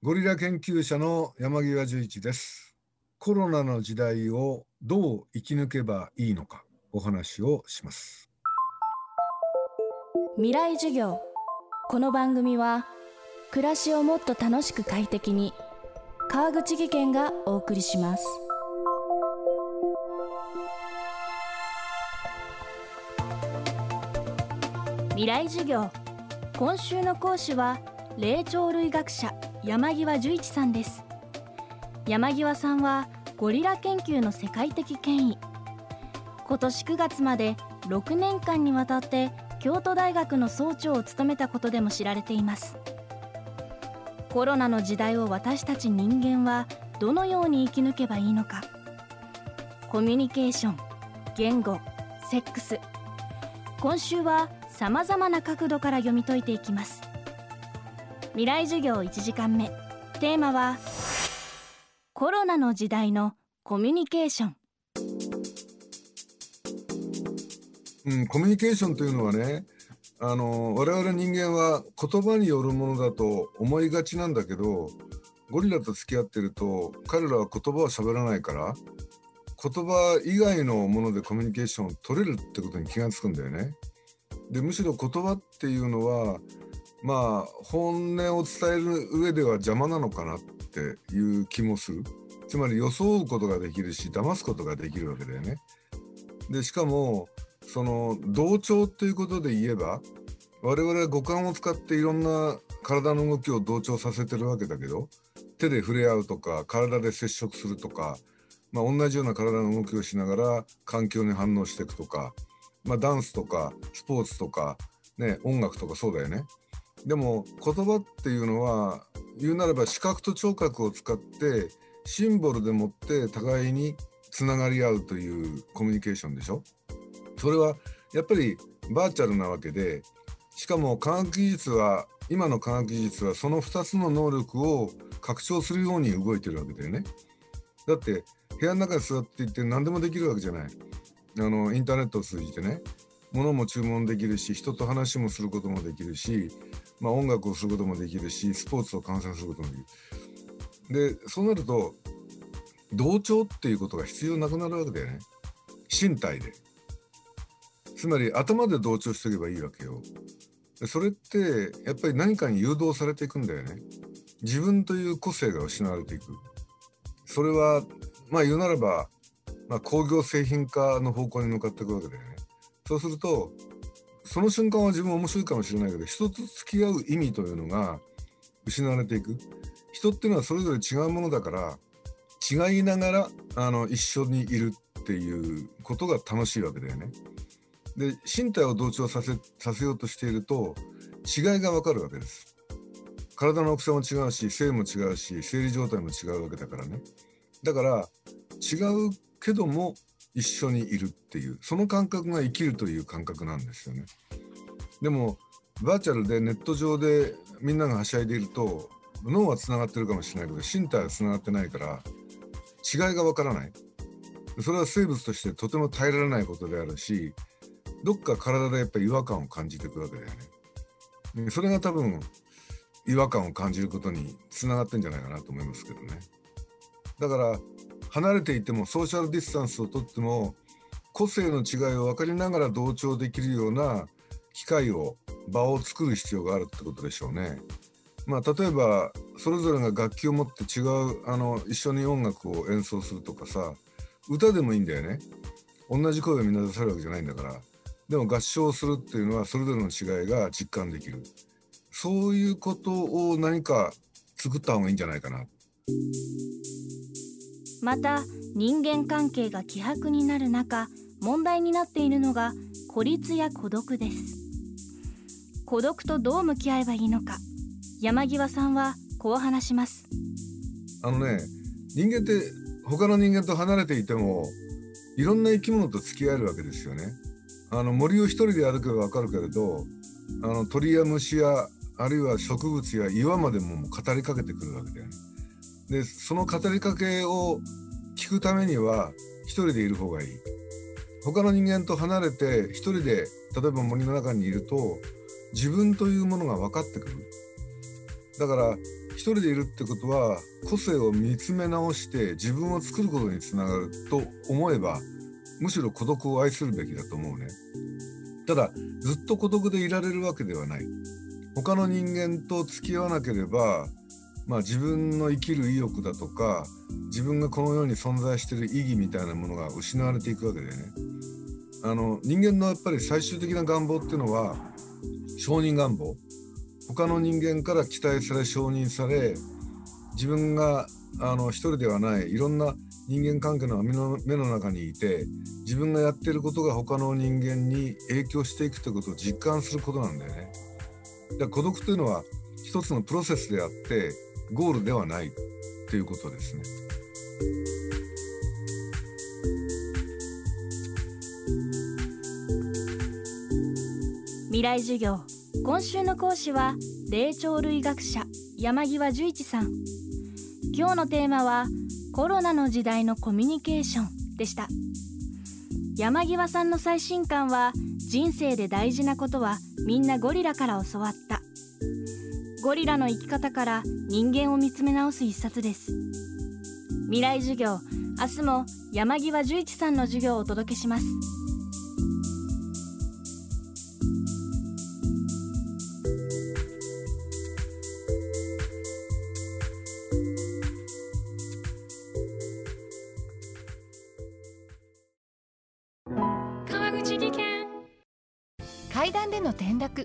ゴリラ研究者の山際十一です。コロナの時代をどう生き抜けばいいのかお話をします。未来授業。この番組は暮らしをもっと楽しく快適に。川口義賢がお送りします。未来授業。今週の講師は霊長類学者。山際十一さんです。山際さんはゴリラ研究の世界的権威。今年9月まで6年間にわたって京都大学の総長を務めたことでも知られています。コロナの時代を私たち人間はどのように生き抜けばいいのか。コミュニケーション言語セックス。今週はさまざまな角度から読み解いていきます。未来授業1時間目テーマはコロナの時代のコミュニケーションうん、コミュニケーションというのはね、あの我々人間は言葉によるものだと思いがちなんだけど、ゴリラと付き合ってると彼らは言葉を喋らないから、言葉以外のものでコミュニケーションを取れるってことに気がつくんだよね。でむしろ言葉っていうのはまあ本音を伝える上では邪魔なのかなっていう気もする。つまり装うことができるし騙すことができるわけだよね。でしかもその同調っていうことで言えば我々は五感を使っていろんな体の動きを同調させてるわけだけど手で触れ合うとか体で接触するとか、まあ、同じような体の動きをしながら環境に反応していくとか、まあ、ダンスとかスポーツとか、ね、音楽とかそうだよね。でも言葉っていうのは言うならば視覚と聴覚を使ってシンボルでもって互いにつながり合うというコミュニケーションでしょ？それはやっぱりバーチャルなわけでしかも科学技術は今の科学技術はその2つの能力を拡張するように動いてるわけだよね。だって部屋の中に座っていて何でもできるわけじゃない。あのインターネットを通じてね物も注文できるし人と話もすることもできるし、まあ、音楽をすることもできるしスポーツを観戦することもできる。でそうなると同調っていうことが必要なくなるわけだよね身体で。つまり頭で同調しておけばいいわけよ。それってやっぱり何かに誘導されていくんだよね。自分という個性が失われていく。それはまあ言うならば、まあ、工業製品化の方向に向かっていくわけだよね。そうするとその瞬間は自分面白いかもしれないけど人と付き合う意味というのが失われていく。人っていうのはそれぞれ違うものだから違いながらあの一緒にいるっていうことが楽しいわけだよね。で身体を同調させさせようとしていると違いがわかるわけです。体の大きさも違うし性も違うし生理状態も違うわけだからね。だから違うけども一緒にいるっていうその感覚が生きるという感覚なんですよね。でもバーチャルでネット上でみんながはしゃいでいると脳はつながってるかもしれないけど身体はつながってないから違いがわからない。それは生物としてとても耐えられないことであるしどっか体でやっぱり違和感を感じていくわけだよね。でそれが多分違和感を感じることにつながってんじゃないかなと思いますけどね。だから離れていてもソーシャルディスタンスをとっても個性の違いを分かりながら同調できるような機会を場を作る必要があるってことでしょうね。まあ、例えばそれぞれが楽器を持って違うあの一緒に音楽を演奏するとかさ歌でもいいんだよね。同じ声をみんな出されるわけじゃないんだから。でも合唱するっていうのはそれぞれの違いが実感できる。そういうことを何か作った方がいいんじゃないかな。また人間関係が希薄になる中問題になっているのが孤立や孤独です孤独とどう向き合えばいいのか山際さんはこう話しますあのね人間って他の人間と離れていてもいろんな生き物と付き合えるわけですよね。あの森を一人で歩けばわかるけれどあの鳥や虫やあるいは植物や岩までも語りかけてくるわけだよね。でその語りかけを聞くためには一人でいる方がいい。他の人間と離れて一人で例えば森の中にいると自分というものが分かってくる。だから一人でいるってことは個性を見つめ直して自分を作ることにつながると思えばむしろ孤独を愛するべきだと思うねただずっと孤独でいられるわけではない他の人間と付き合わなければまあ、自分の生きる意欲だとか自分がこの世に存在している意義みたいなものが失われていくわけでねあの人間のやっぱり最終的な願望っていうのは承認願望他の人間から期待され承認され自分があの一人ではないいろんな人間関係の網の目の中にいて自分がやってることが他の人間に影響していくということを実感することなんだよね。だ孤独というのは一つのプロセスであってゴールではないということですね。未来授業今週の講師は霊長類学者山際十一さん。今日のテーマはコロナの時代のコミュニケーションでした。山際さんの最新刊は人生で大事なことはみんなゴリラから教わった。ゴリラの生き方から人間を見つめ直す一冊です。未来授業明日も山際十一さんの授業をお届けします。川口技研。階段での転落